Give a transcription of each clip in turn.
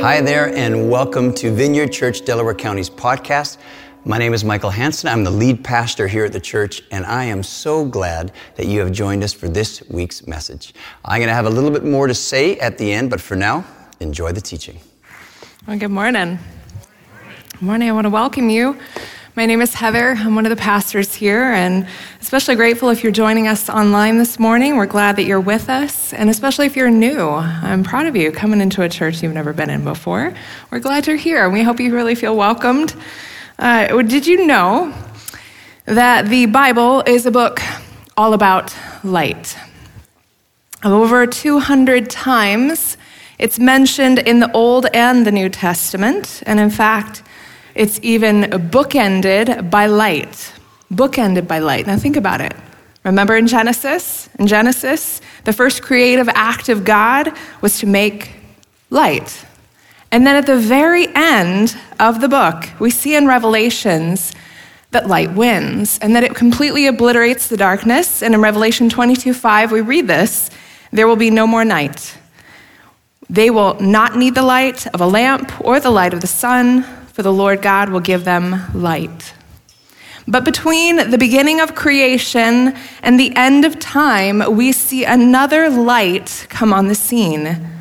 Hi there, and welcome to Vineyard Church Delaware County's podcast. My name is Michael Hanson. I'm the lead pastor here at the church, and I am so glad that you have joined us for this week's message. I'm going to have a little bit more to say at the end, but for now, enjoy the teaching. Well, good morning. Good morning. I want to welcome you. My name is Heather. I'm one of the pastors here, and especially grateful if you're joining us online this morning. We're glad that you're with us, and especially if you're new. I'm proud of you coming into a church you've never been in before. We're glad you're here, and we hope you really feel welcomed. Uh, did you know that the Bible is a book all about light? Over 200 times, it's mentioned in the Old and the New Testament, and in fact, it's even bookended by light. Bookended by light. Now think about it. Remember in Genesis? In Genesis, the first creative act of God was to make light. And then at the very end of the book, we see in Revelations that light wins and that it completely obliterates the darkness. And in Revelation 22 5, we read this there will be no more night. They will not need the light of a lamp or the light of the sun, for the Lord God will give them light. But between the beginning of creation and the end of time, we see another light come on the scene.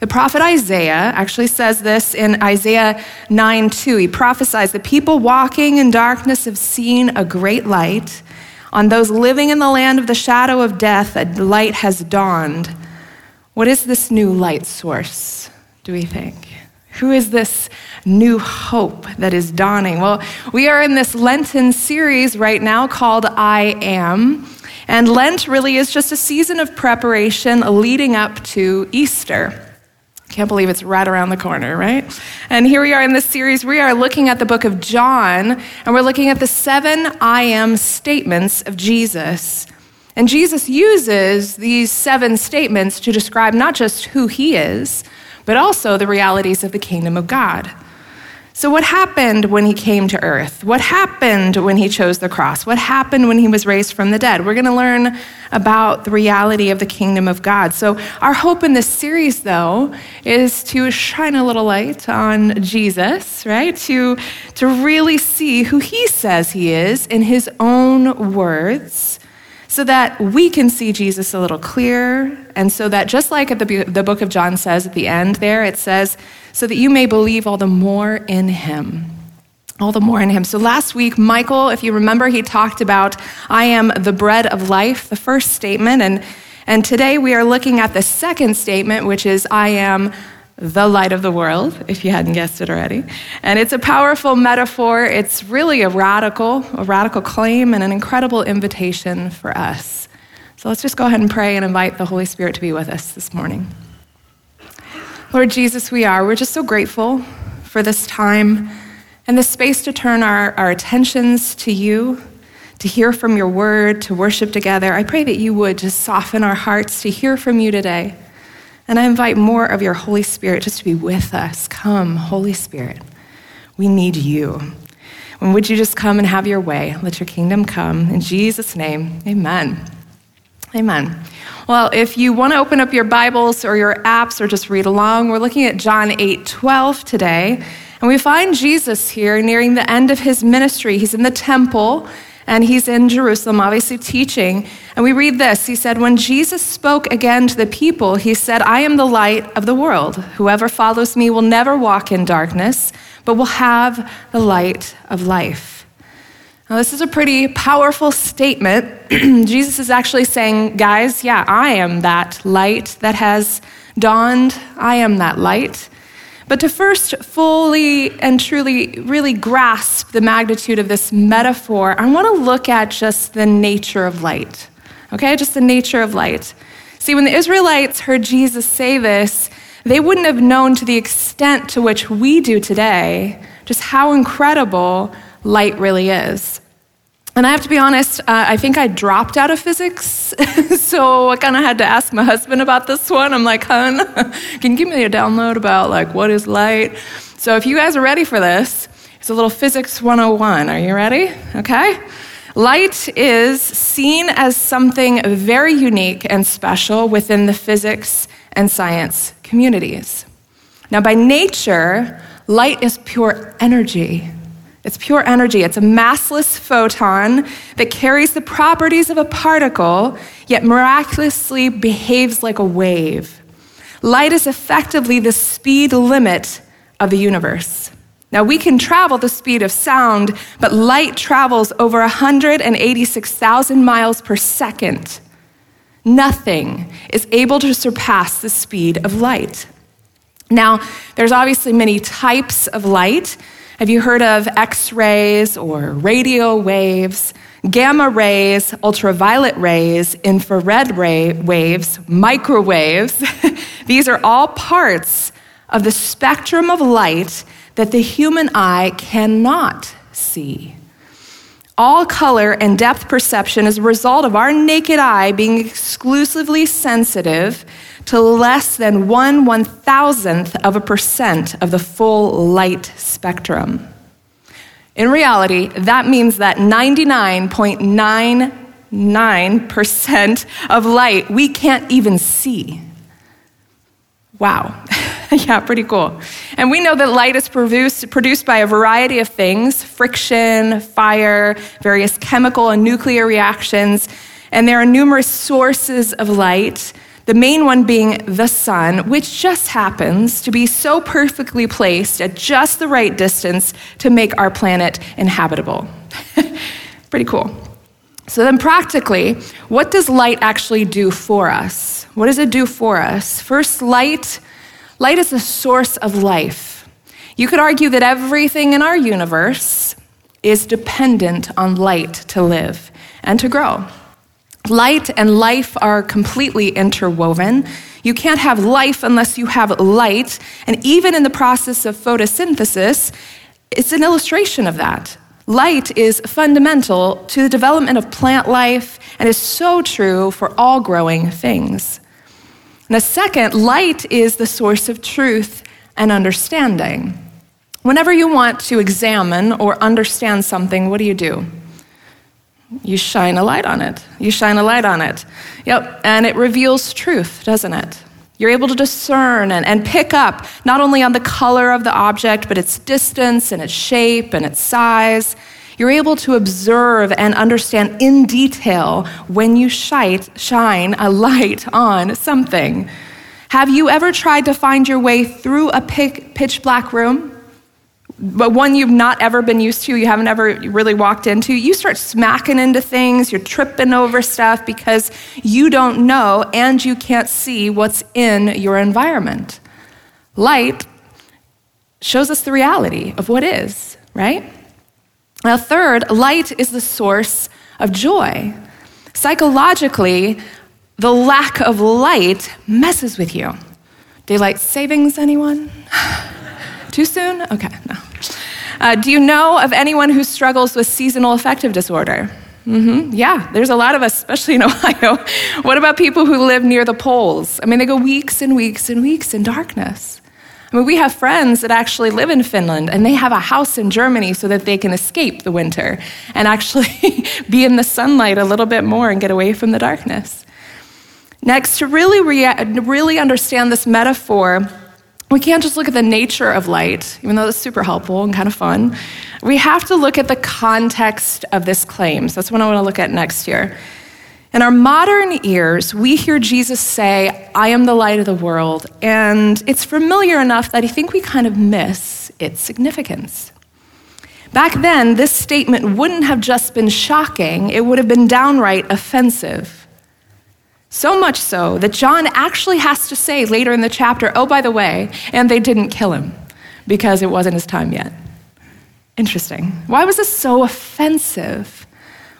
The prophet Isaiah actually says this in Isaiah 9 2. He prophesies that people walking in darkness have seen a great light. On those living in the land of the shadow of death, a light has dawned. What is this new light source, do we think? Who is this new hope that is dawning? Well, we are in this Lenten series right now called I Am. And Lent really is just a season of preparation leading up to Easter. Can't believe it's right around the corner, right? And here we are in this series. We are looking at the book of John, and we're looking at the seven I am statements of Jesus. And Jesus uses these seven statements to describe not just who he is, but also the realities of the kingdom of God. So, what happened when he came to earth? What happened when he chose the cross? What happened when he was raised from the dead? We're going to learn about the reality of the kingdom of God. So, our hope in this series, though, is to shine a little light on Jesus, right? To, to really see who he says he is in his own words so that we can see Jesus a little clearer, and so that just like the, the book of John says at the end there, it says, so that you may believe all the more in him. All the more in him. So last week, Michael, if you remember, he talked about, I am the bread of life, the first statement. And, and today we are looking at the second statement, which is, I am the light of the world, if you hadn't guessed it already. And it's a powerful metaphor. It's really a radical, a radical claim and an incredible invitation for us. So let's just go ahead and pray and invite the Holy Spirit to be with us this morning. Lord Jesus, we are. We're just so grateful for this time and this space to turn our, our attentions to you, to hear from your word, to worship together. I pray that you would just soften our hearts to hear from you today. And I invite more of your Holy Spirit just to be with us. Come, Holy Spirit. We need you. And would you just come and have your way? Let your kingdom come. In Jesus' name, amen. Amen. Well, if you want to open up your Bibles or your apps or just read along, we're looking at John 8 12 today. And we find Jesus here nearing the end of his ministry. He's in the temple and he's in Jerusalem, obviously teaching. And we read this He said, When Jesus spoke again to the people, he said, I am the light of the world. Whoever follows me will never walk in darkness, but will have the light of life. Now, this is a pretty powerful statement. Jesus is actually saying, Guys, yeah, I am that light that has dawned. I am that light. But to first fully and truly really grasp the magnitude of this metaphor, I want to look at just the nature of light. Okay, just the nature of light. See, when the Israelites heard Jesus say this, they wouldn't have known to the extent to which we do today just how incredible light really is. And I have to be honest, uh, I think I dropped out of physics. so I kind of had to ask my husband about this one. I'm like, hun, can you give me a download about like what is light? So if you guys are ready for this, it's a little physics 101. Are you ready? Okay. Light is seen as something very unique and special within the physics and science communities. Now, by nature, light is pure energy. It's pure energy. It's a massless photon that carries the properties of a particle, yet miraculously behaves like a wave. Light is effectively the speed limit of the universe. Now, we can travel the speed of sound, but light travels over 186,000 miles per second. Nothing is able to surpass the speed of light. Now, there's obviously many types of light. Have you heard of X rays or radio waves, gamma rays, ultraviolet rays, infrared ray waves, microwaves? These are all parts of the spectrum of light that the human eye cannot see. All color and depth perception is a result of our naked eye being exclusively sensitive to less than one one thousandth of a percent of the full light spectrum. In reality, that means that 99.99% of light we can't even see. Wow. yeah, pretty cool. And we know that light is produced, produced by a variety of things friction, fire, various chemical and nuclear reactions. And there are numerous sources of light, the main one being the sun, which just happens to be so perfectly placed at just the right distance to make our planet inhabitable. pretty cool. So, then practically, what does light actually do for us? What does it do for us? First, light. Light is the source of life. You could argue that everything in our universe is dependent on light to live and to grow. Light and life are completely interwoven. You can't have life unless you have light. And even in the process of photosynthesis, it's an illustration of that. Light is fundamental to the development of plant life and is so true for all growing things. And a second, light is the source of truth and understanding. Whenever you want to examine or understand something, what do you do? You shine a light on it. You shine a light on it. Yep, and it reveals truth, doesn't it? You're able to discern and, and pick up not only on the color of the object, but its distance and its shape and its size. You're able to observe and understand in detail when you shine a light on something. Have you ever tried to find your way through a pitch black room? But one you've not ever been used to, you haven't ever really walked into, you start smacking into things, you're tripping over stuff because you don't know and you can't see what's in your environment. Light shows us the reality of what is, right? Now, third, light is the source of joy. Psychologically, the lack of light messes with you. Daylight savings, anyone? Too soon? Okay, no. Uh, do you know of anyone who struggles with seasonal affective disorder? Mm-hmm. Yeah, there's a lot of us, especially in Ohio. what about people who live near the poles? I mean, they go weeks and weeks and weeks in darkness. I mean, we have friends that actually live in Finland and they have a house in Germany so that they can escape the winter and actually be in the sunlight a little bit more and get away from the darkness. Next, to really, rea- really understand this metaphor, we can't just look at the nature of light, even though it's super helpful and kind of fun. We have to look at the context of this claim. So that's what I want to look at next year. In our modern ears, we hear Jesus say, I am the light of the world, and it's familiar enough that I think we kind of miss its significance. Back then, this statement wouldn't have just been shocking, it would have been downright offensive. So much so that John actually has to say later in the chapter, oh, by the way, and they didn't kill him because it wasn't his time yet. Interesting. Why was this so offensive?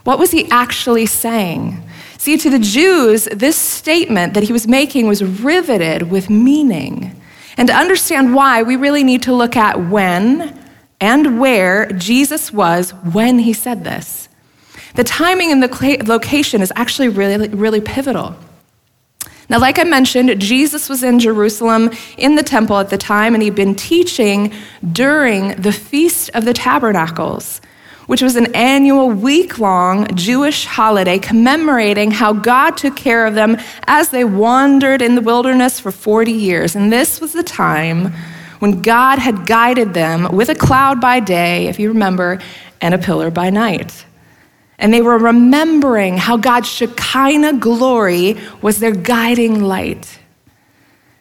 What was he actually saying? See, to the Jews, this statement that he was making was riveted with meaning. And to understand why, we really need to look at when and where Jesus was when he said this. The timing and the location is actually really, really pivotal. Now, like I mentioned, Jesus was in Jerusalem in the temple at the time, and he'd been teaching during the Feast of the Tabernacles, which was an annual week long Jewish holiday commemorating how God took care of them as they wandered in the wilderness for 40 years. And this was the time when God had guided them with a cloud by day, if you remember, and a pillar by night. And they were remembering how God's Shekinah glory was their guiding light.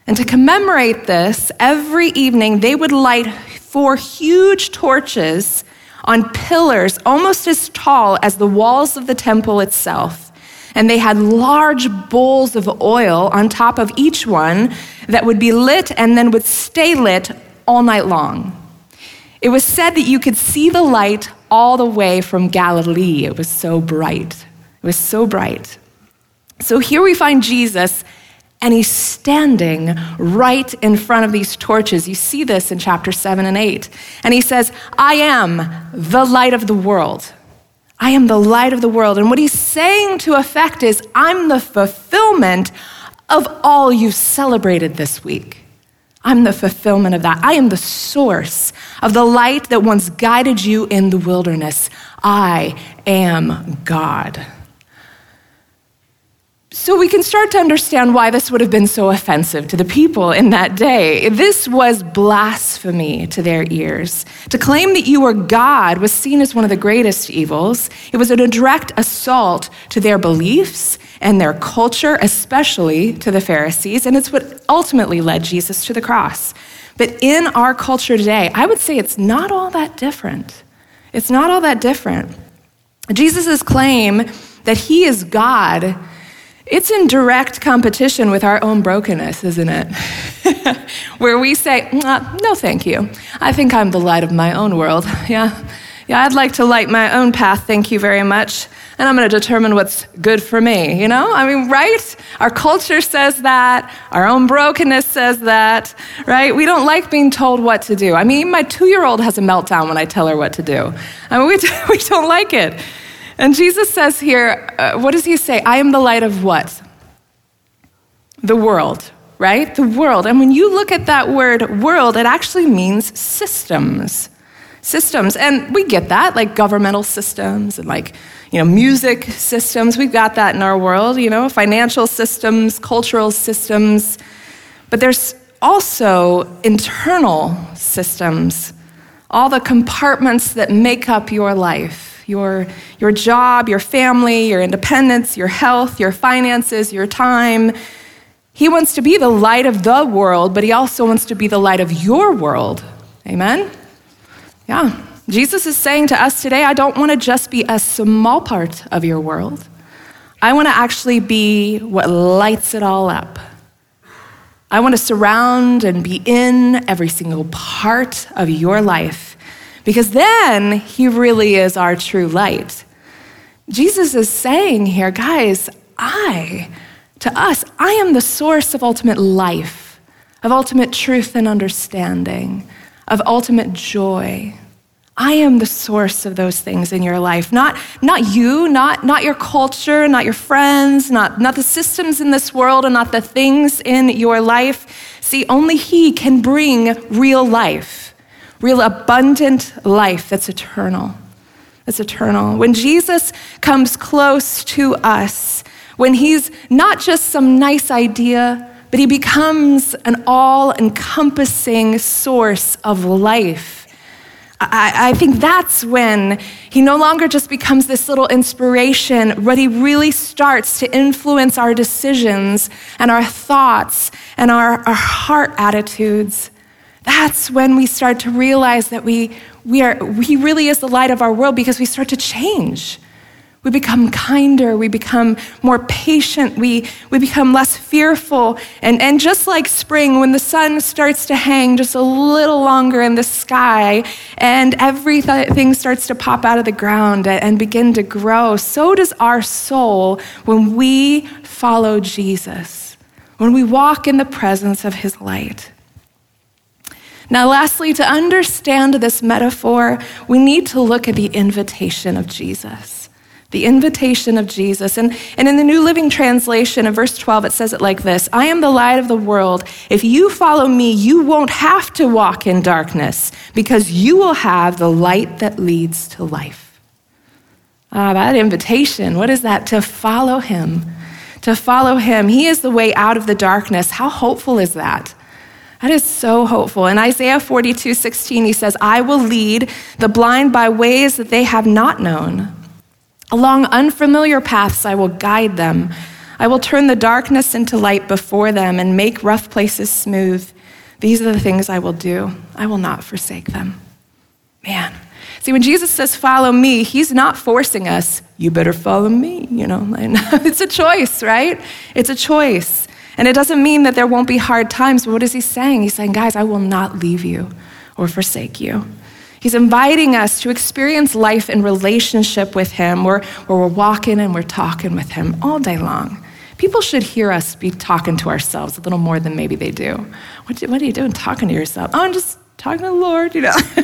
And to commemorate this, every evening they would light four huge torches on pillars almost as tall as the walls of the temple itself. And they had large bowls of oil on top of each one that would be lit and then would stay lit all night long. It was said that you could see the light all the way from Galilee. It was so bright. It was so bright. So here we find Jesus, and he's standing right in front of these torches. You see this in chapter 7 and 8. And he says, I am the light of the world. I am the light of the world. And what he's saying to effect is, I'm the fulfillment of all you celebrated this week. I'm the fulfillment of that. I am the source of the light that once guided you in the wilderness. I am God. So we can start to understand why this would have been so offensive to the people in that day. This was blasphemy to their ears. To claim that you were God was seen as one of the greatest evils. It was a direct assault to their beliefs and their culture, especially to the Pharisees, and it's what ultimately led Jesus to the cross. But in our culture today, I would say it's not all that different. It's not all that different. Jesus' claim that he is God it's in direct competition with our own brokenness, isn't it? Where we say, no, thank you. I think I'm the light of my own world. Yeah. Yeah, I'd like to light my own path, thank you very much. And I'm going to determine what's good for me, you know? I mean, right? Our culture says that. Our own brokenness says that, right? We don't like being told what to do. I mean, my two year old has a meltdown when I tell her what to do. I mean, we, we don't like it. And Jesus says here, uh, what does he say? I am the light of what? The world, right? The world. And when you look at that word world, it actually means systems. Systems. And we get that, like governmental systems and like, you know, music systems. We've got that in our world, you know, financial systems, cultural systems. But there's also internal systems, all the compartments that make up your life your, your job, your family, your independence, your health, your finances, your time. He wants to be the light of the world, but he also wants to be the light of your world. Amen? Yeah. Jesus is saying to us today, I don't want to just be a small part of your world. I want to actually be what lights it all up. I want to surround and be in every single part of your life because then he really is our true light. Jesus is saying here, guys, I, to us, I am the source of ultimate life, of ultimate truth and understanding, of ultimate joy. I am the source of those things in your life. Not, not you, not, not your culture, not your friends, not, not the systems in this world, and not the things in your life. See, only He can bring real life real abundant life that's eternal. That's eternal. When Jesus comes close to us, when he's not just some nice idea, but he becomes an all encompassing source of life. I, I, think that's when he no longer just becomes this little inspiration, but he really starts to influence our decisions and our thoughts and our, our heart attitudes. That's when we start to realize that we, we are, He really is the light of our world because we start to change. We become kinder, we become more patient, we, we become less fearful. And, and just like spring, when the sun starts to hang just a little longer in the sky and everything starts to pop out of the ground and begin to grow, so does our soul when we follow Jesus, when we walk in the presence of his light. Now, lastly, to understand this metaphor, we need to look at the invitation of Jesus. The invitation of Jesus. And, and in the New Living Translation, in verse 12, it says it like this I am the light of the world. If you follow me, you won't have to walk in darkness because you will have the light that leads to life. Ah, that invitation, what is that? To follow him. To follow him. He is the way out of the darkness. How hopeful is that? That is so hopeful. In Isaiah 42 16, he says, I will lead the blind by ways that they have not known. Along unfamiliar paths, I will guide them. I will turn the darkness into light before them and make rough places smooth. These are the things I will do. I will not forsake them. Man. See, when Jesus says, follow me, he's not forcing us, you better follow me. You know, it's a choice, right? It's a choice. And it doesn't mean that there won't be hard times, but what is he saying? He's saying, guys, I will not leave you or forsake you. He's inviting us to experience life in relationship with him, where, where we're walking and we're talking with him all day long. People should hear us be talking to ourselves a little more than maybe they do. What, what are you doing talking to yourself? Oh, I'm just talking to the Lord, you know,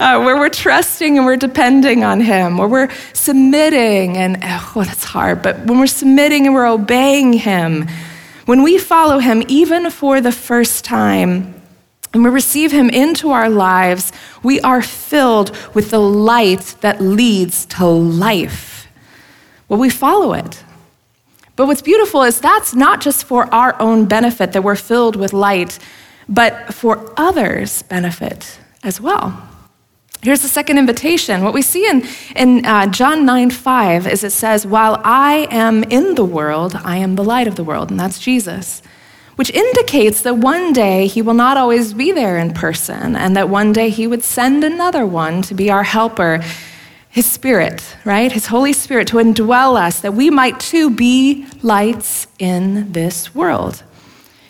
uh, where we're trusting and we're depending on Him, where we're submitting, and oh, that's hard, but when we're submitting and we're obeying Him, when we follow Him, even for the first time, and we receive Him into our lives, we are filled with the light that leads to life. Well, we follow it. But what's beautiful is that's not just for our own benefit that we're filled with light, but for others' benefit as well. Here's the second invitation. What we see in, in uh, John 9 5 is it says, While I am in the world, I am the light of the world. And that's Jesus, which indicates that one day he will not always be there in person, and that one day he would send another one to be our helper, his Spirit, right? His Holy Spirit to indwell us, that we might too be lights in this world.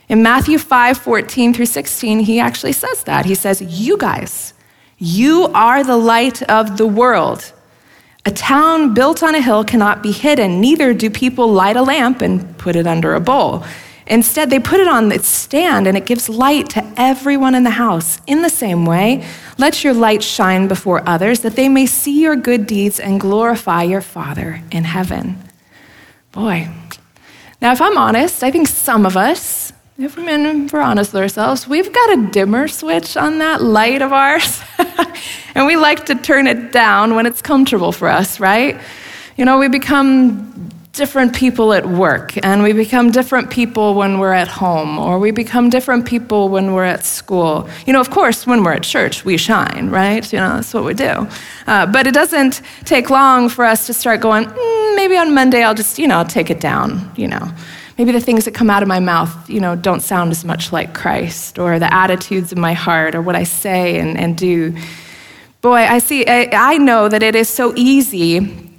In Matthew 5 14 through 16, he actually says that. He says, You guys, you are the light of the world. A town built on a hill cannot be hidden, neither do people light a lamp and put it under a bowl. Instead, they put it on its stand and it gives light to everyone in the house. In the same way, let your light shine before others that they may see your good deeds and glorify your Father in heaven. Boy. Now, if I'm honest, I think some of us, if we're honest with ourselves, we've got a dimmer switch on that light of ours. and we like to turn it down when it's comfortable for us, right? You know, we become different people at work, and we become different people when we're at home, or we become different people when we're at school. You know, of course, when we're at church, we shine, right? You know, that's what we do. Uh, but it doesn't take long for us to start going, mm, maybe on Monday I'll just, you know, I'll take it down, you know. Maybe the things that come out of my mouth, you know, don't sound as much like Christ, or the attitudes of my heart, or what I say and, and do. Boy, I see, I, I know that it is so easy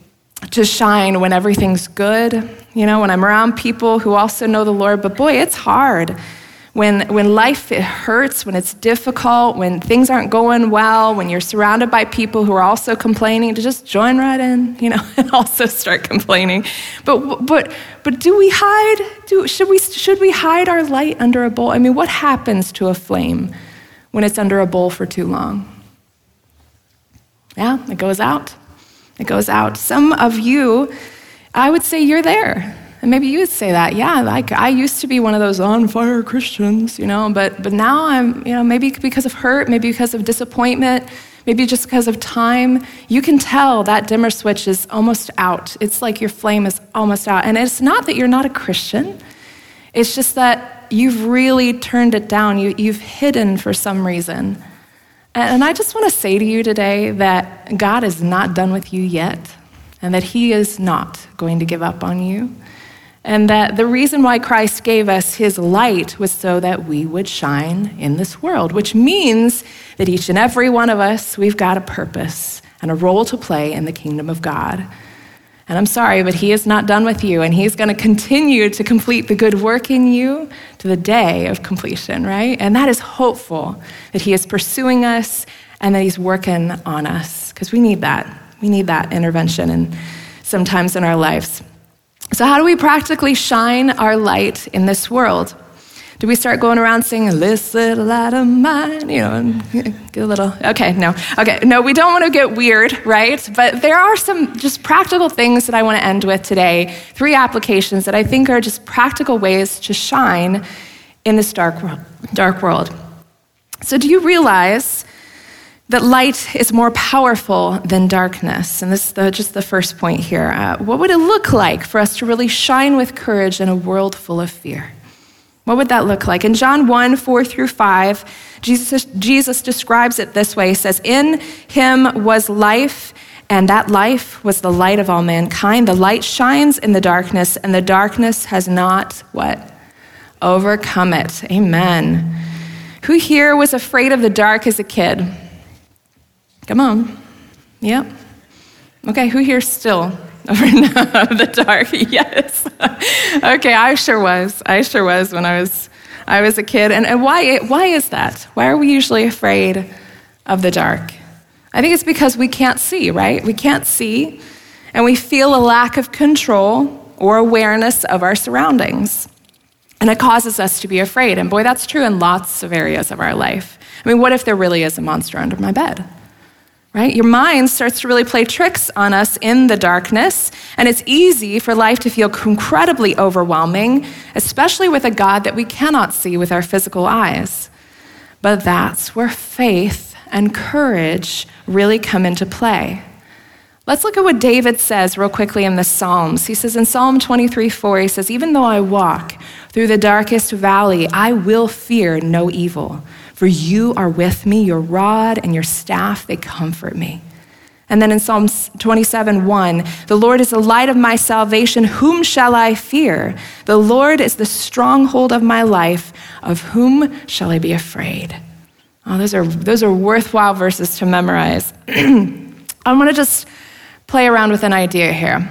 to shine when everything's good, you know, when I'm around people who also know the Lord, but boy, it's hard when, when life hurts, when it's difficult, when things aren't going well, when you're surrounded by people who are also complaining, to just join right in, you know, and also start complaining. But, but, but do we hide? Do, should, we, should we hide our light under a bowl? I mean, what happens to a flame when it's under a bowl for too long? Yeah, it goes out. It goes out. Some of you, I would say you're there. And maybe you would say that, yeah, like I used to be one of those on fire Christians, you know, but, but now I'm, you know, maybe because of hurt, maybe because of disappointment, maybe just because of time, you can tell that dimmer switch is almost out. It's like your flame is almost out. And it's not that you're not a Christian, it's just that you've really turned it down, you, you've hidden for some reason. And I just want to say to you today that God is not done with you yet, and that He is not going to give up on you. And that the reason why Christ gave us his light was so that we would shine in this world, which means that each and every one of us, we've got a purpose and a role to play in the kingdom of God. And I'm sorry, but he is not done with you, and he's going to continue to complete the good work in you to the day of completion, right? And that is hopeful that he is pursuing us and that he's working on us, because we need that. We need that intervention and sometimes in our lives. So, how do we practically shine our light in this world? Do we start going around singing, This little light of mine? You know, get a little, okay, no. Okay, no, we don't want to get weird, right? But there are some just practical things that I want to end with today. Three applications that I think are just practical ways to shine in this dark world. Dark world. So, do you realize that light is more powerful than darkness. And this is the, just the first point here. Uh, what would it look like for us to really shine with courage in a world full of fear? What would that look like? In John 1 4 through 5, Jesus, Jesus describes it this way He says, In him was life, and that life was the light of all mankind. The light shines in the darkness, and the darkness has not what? Overcome it. Amen. Who here was afraid of the dark as a kid? Come on. Yep. Okay, who here still Over of the dark? Yes. okay, I sure was. I sure was when I was I was a kid. And, and why, why is that? Why are we usually afraid of the dark? I think it's because we can't see, right? We can't see, and we feel a lack of control or awareness of our surroundings. And it causes us to be afraid. And boy, that's true in lots of areas of our life. I mean, what if there really is a monster under my bed? Right? Your mind starts to really play tricks on us in the darkness, and it's easy for life to feel incredibly overwhelming, especially with a God that we cannot see with our physical eyes. But that's where faith and courage really come into play. Let's look at what David says real quickly in the Psalms. He says in Psalm 23 4, he says, Even though I walk through the darkest valley, I will fear no evil, for you are with me, your rod and your staff, they comfort me. And then in Psalm 27 1, the Lord is the light of my salvation. Whom shall I fear? The Lord is the stronghold of my life. Of whom shall I be afraid? Oh, those are, those are worthwhile verses to memorize. I want to just play around with an idea here.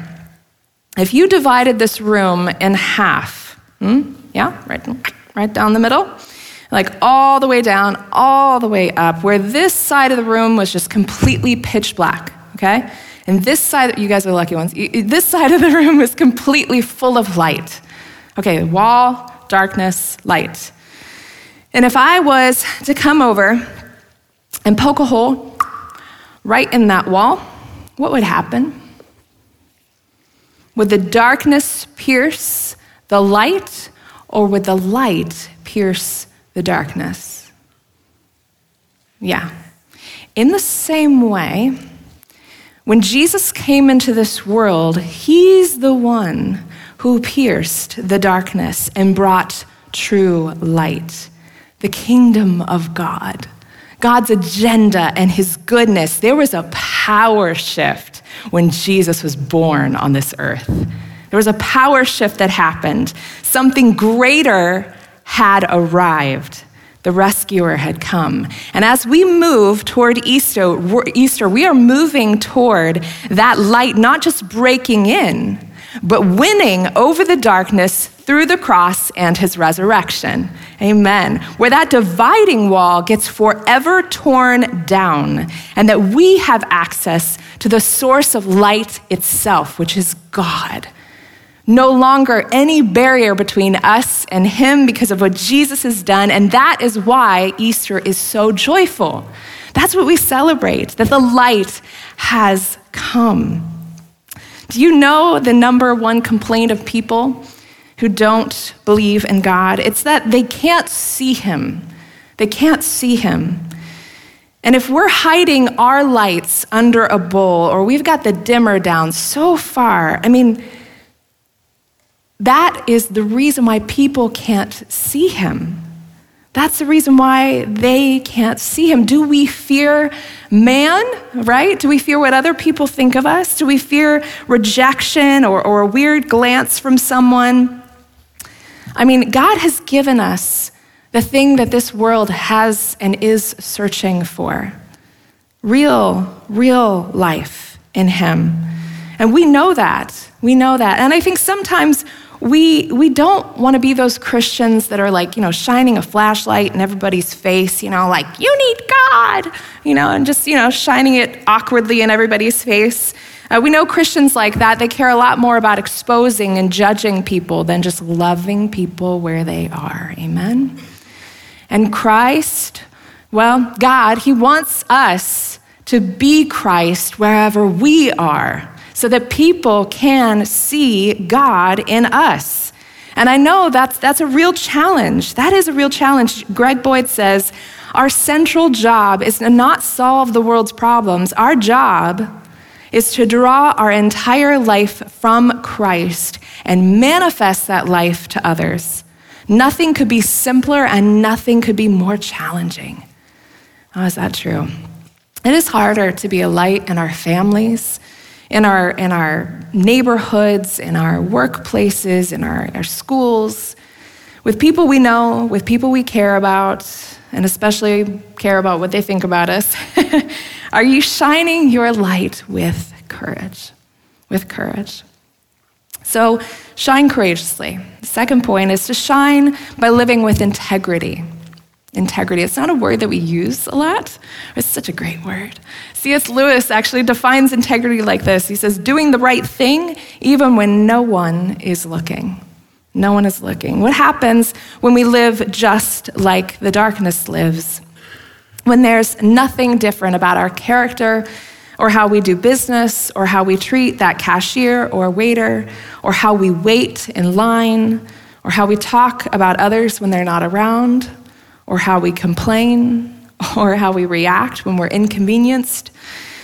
If you divided this room in half, hmm? yeah, right, right down the middle, like all the way down, all the way up, where this side of the room was just completely pitch black, okay? And this side, you guys are the lucky ones, this side of the room was completely full of light. Okay, wall, darkness, light. And if I was to come over and poke a hole right in that wall, what would happen? Would the darkness pierce the light, or would the light pierce the darkness? Yeah. In the same way, when Jesus came into this world, he's the one who pierced the darkness and brought true light, the kingdom of God. God's agenda and his goodness. There was a power shift when Jesus was born on this earth. There was a power shift that happened. Something greater had arrived. The rescuer had come. And as we move toward Easter, Easter, we are moving toward that light not just breaking in, but winning over the darkness through the cross and his resurrection. Amen. Where that dividing wall gets forever torn down, and that we have access to the source of light itself, which is God. No longer any barrier between us and him because of what Jesus has done, and that is why Easter is so joyful. That's what we celebrate, that the light has come. Do you know the number one complaint of people who don't believe in God? It's that they can't see Him. They can't see Him. And if we're hiding our lights under a bowl or we've got the dimmer down so far, I mean, that is the reason why people can't see Him. That's the reason why they can't see him. Do we fear man, right? Do we fear what other people think of us? Do we fear rejection or, or a weird glance from someone? I mean, God has given us the thing that this world has and is searching for real, real life in Him. And we know that. We know that. And I think sometimes we, we don't want to be those Christians that are like, you know, shining a flashlight in everybody's face, you know, like, you need God, you know, and just, you know, shining it awkwardly in everybody's face. Uh, we know Christians like that. They care a lot more about exposing and judging people than just loving people where they are. Amen? And Christ, well, God, He wants us to be Christ wherever we are so that people can see God in us. And I know that's, that's a real challenge. That is a real challenge. Greg Boyd says, Our central job is to not solve the world's problems. Our job is to draw our entire life from Christ and manifest that life to others. Nothing could be simpler and nothing could be more challenging. How is that true? It is harder to be a light in our families, in our, in our neighborhoods, in our workplaces, in our, our schools, with people we know, with people we care about, and especially care about what they think about us. Are you shining your light with courage? With courage. So, shine courageously. The second point is to shine by living with integrity. Integrity. It's not a word that we use a lot. It's such a great word. C.S. Lewis actually defines integrity like this He says, doing the right thing even when no one is looking. No one is looking. What happens when we live just like the darkness lives? When there's nothing different about our character or how we do business or how we treat that cashier or waiter or how we wait in line or how we talk about others when they're not around or how we complain or how we react when we're inconvenienced.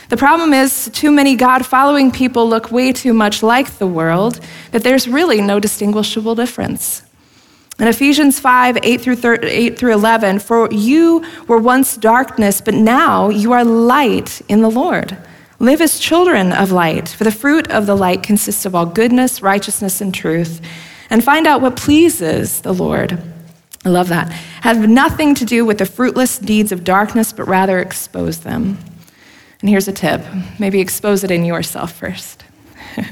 The problem is, too many God following people look way too much like the world that there's really no distinguishable difference. In Ephesians 5 8 through, 30, 8 through 11, for you were once darkness, but now you are light in the Lord. Live as children of light, for the fruit of the light consists of all goodness, righteousness, and truth. And find out what pleases the Lord. I love that. Have nothing to do with the fruitless deeds of darkness, but rather expose them. And here's a tip maybe expose it in yourself first.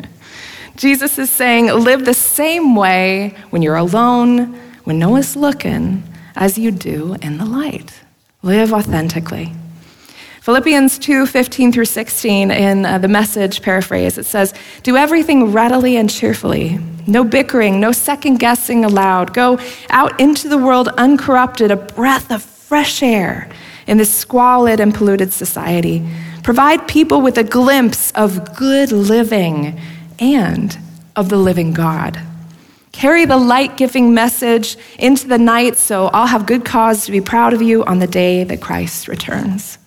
Jesus is saying, live the same way when you're alone, when no one's looking, as you do in the light. Live authentically. Philippians 2 15 through 16, in uh, the message paraphrase, it says, Do everything readily and cheerfully. No bickering, no second guessing allowed. Go out into the world uncorrupted, a breath of fresh air in this squalid and polluted society. Provide people with a glimpse of good living and of the living God. Carry the light giving message into the night so I'll have good cause to be proud of you on the day that Christ returns.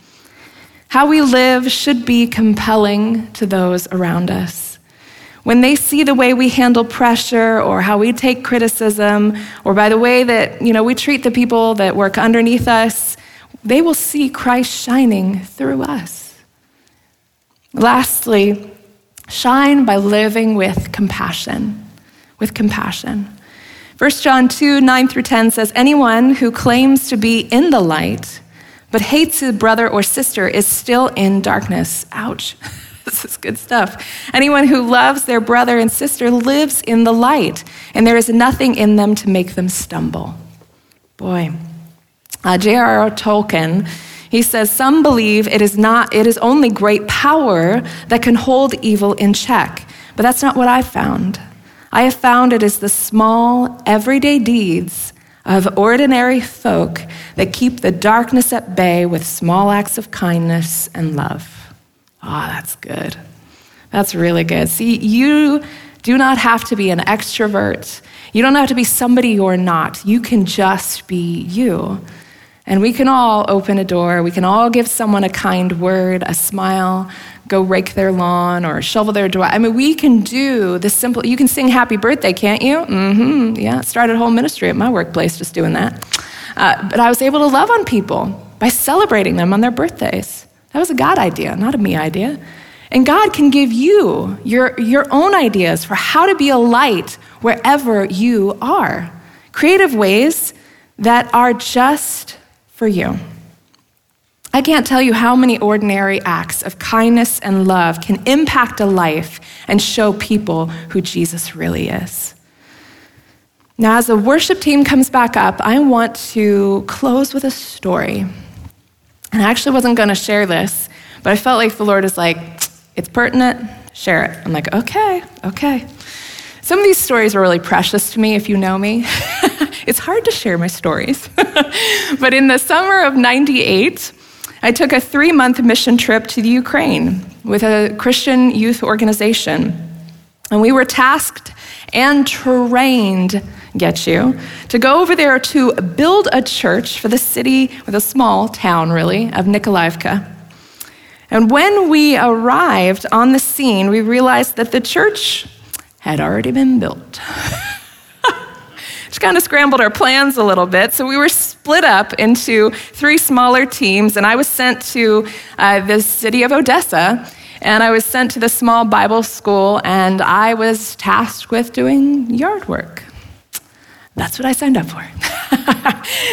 How we live should be compelling to those around us. When they see the way we handle pressure or how we take criticism or by the way that, you know, we treat the people that work underneath us, they will see Christ shining through us. Lastly, shine by living with compassion. With compassion. 1 John 2 9 through 10 says, Anyone who claims to be in the light but hates his brother or sister is still in darkness. Ouch. this is good stuff. Anyone who loves their brother and sister lives in the light, and there is nothing in them to make them stumble. Boy. Uh, J.R.R. Tolkien he says, Some believe it is, not, it is only great power that can hold evil in check. But that's not what I've found. I have found it is the small, everyday deeds of ordinary folk that keep the darkness at bay with small acts of kindness and love. Ah, oh, that's good. That's really good. See, you do not have to be an extrovert. You don't have to be somebody you're not. You can just be you. And we can all open a door. We can all give someone a kind word, a smile, go rake their lawn or shovel their door. I mean, we can do the simple. You can sing happy birthday, can't you? Mm-hmm. Yeah, started a whole ministry at my workplace just doing that. Uh, but I was able to love on people by celebrating them on their birthdays. That was a God idea, not a me idea. And God can give you your, your own ideas for how to be a light wherever you are. Creative ways that are just for you. I can't tell you how many ordinary acts of kindness and love can impact a life and show people who Jesus really is. Now, as the worship team comes back up, I want to close with a story. And I actually wasn't going to share this, but I felt like the Lord is like, it's pertinent, share it. I'm like, okay, okay. Some of these stories are really precious to me if you know me. it's hard to share my stories. but in the summer of 98, I took a three month mission trip to the Ukraine with a Christian youth organization. And we were tasked and trained, get you, to go over there to build a church for the city, with a small town really, of Nikolaevka. And when we arrived on the scene, we realized that the church had already been built. which kind of scrambled our plans a little bit. So we were split up into three smaller teams, and I was sent to uh, the city of Odessa. And I was sent to the small Bible school, and I was tasked with doing yard work. That's what I signed up for.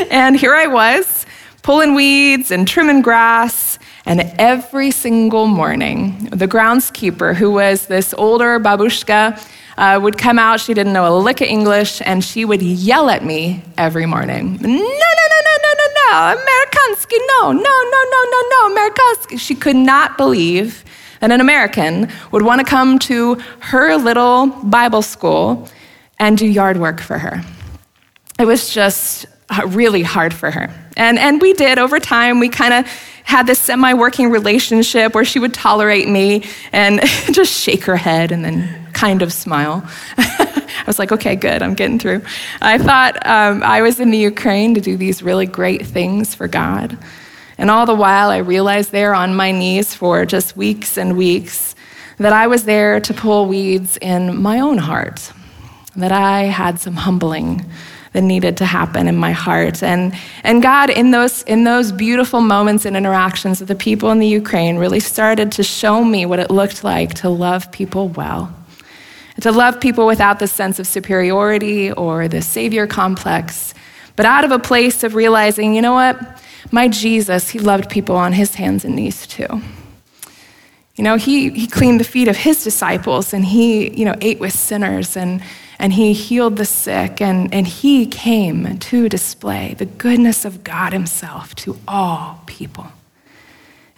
and here I was, pulling weeds and trimming grass. And every single morning, the groundskeeper, who was this older babushka, uh, would come out. She didn't know a lick of English, and she would yell at me every morning. No, no, no, no, no, no, no, Amerikansky, no, no, no, no, no, no, Amerikansky. She could not believe that an American would want to come to her little Bible school and do yard work for her. It was just really hard for her. And, and we did over time, we kind of had this semi working relationship where she would tolerate me and just shake her head and then kind of smile. I was like, okay, good, I'm getting through. I thought um, I was in the Ukraine to do these really great things for God. And all the while, I realized there on my knees for just weeks and weeks that I was there to pull weeds in my own heart, that I had some humbling that needed to happen in my heart. And, and God, in those, in those beautiful moments and interactions with the people in the Ukraine, really started to show me what it looked like to love people well. To love people without the sense of superiority or the savior complex, but out of a place of realizing, you know what? My Jesus, he loved people on his hands and knees too. You know, he, he cleaned the feet of his disciples and he, you know, ate with sinners and and he healed the sick, and, and he came to display the goodness of God himself to all people.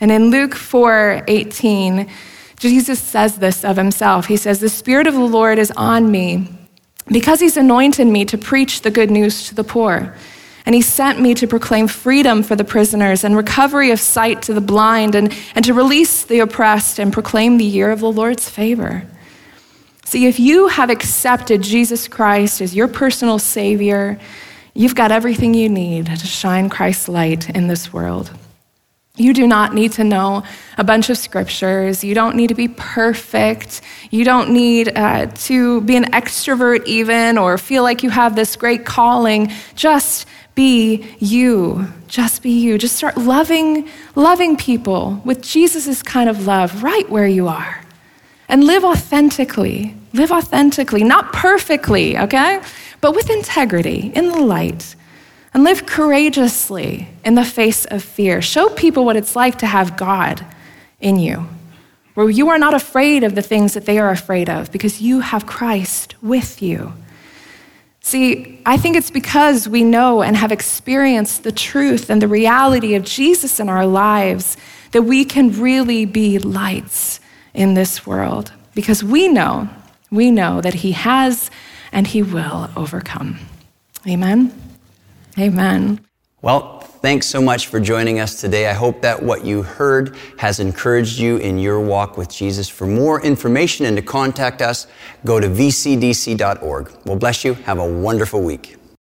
And in Luke 4 18, Jesus says this of himself. He says, The Spirit of the Lord is on me because he's anointed me to preach the good news to the poor. And he sent me to proclaim freedom for the prisoners and recovery of sight to the blind and, and to release the oppressed and proclaim the year of the Lord's favor. See, if you have accepted Jesus Christ as your personal Savior, you've got everything you need to shine Christ's light in this world. You do not need to know a bunch of scriptures. You don't need to be perfect. You don't need uh, to be an extrovert, even, or feel like you have this great calling. Just be you. Just be you. Just start loving, loving people with Jesus' kind of love right where you are and live authentically. Live authentically, not perfectly, okay? But with integrity, in the light. And live courageously in the face of fear. Show people what it's like to have God in you, where you are not afraid of the things that they are afraid of because you have Christ with you. See, I think it's because we know and have experienced the truth and the reality of Jesus in our lives that we can really be lights in this world because we know, we know that He has and He will overcome. Amen. Amen. Well, thanks so much for joining us today. I hope that what you heard has encouraged you in your walk with Jesus. For more information and to contact us, go to vcdc.org. Well, bless you. Have a wonderful week.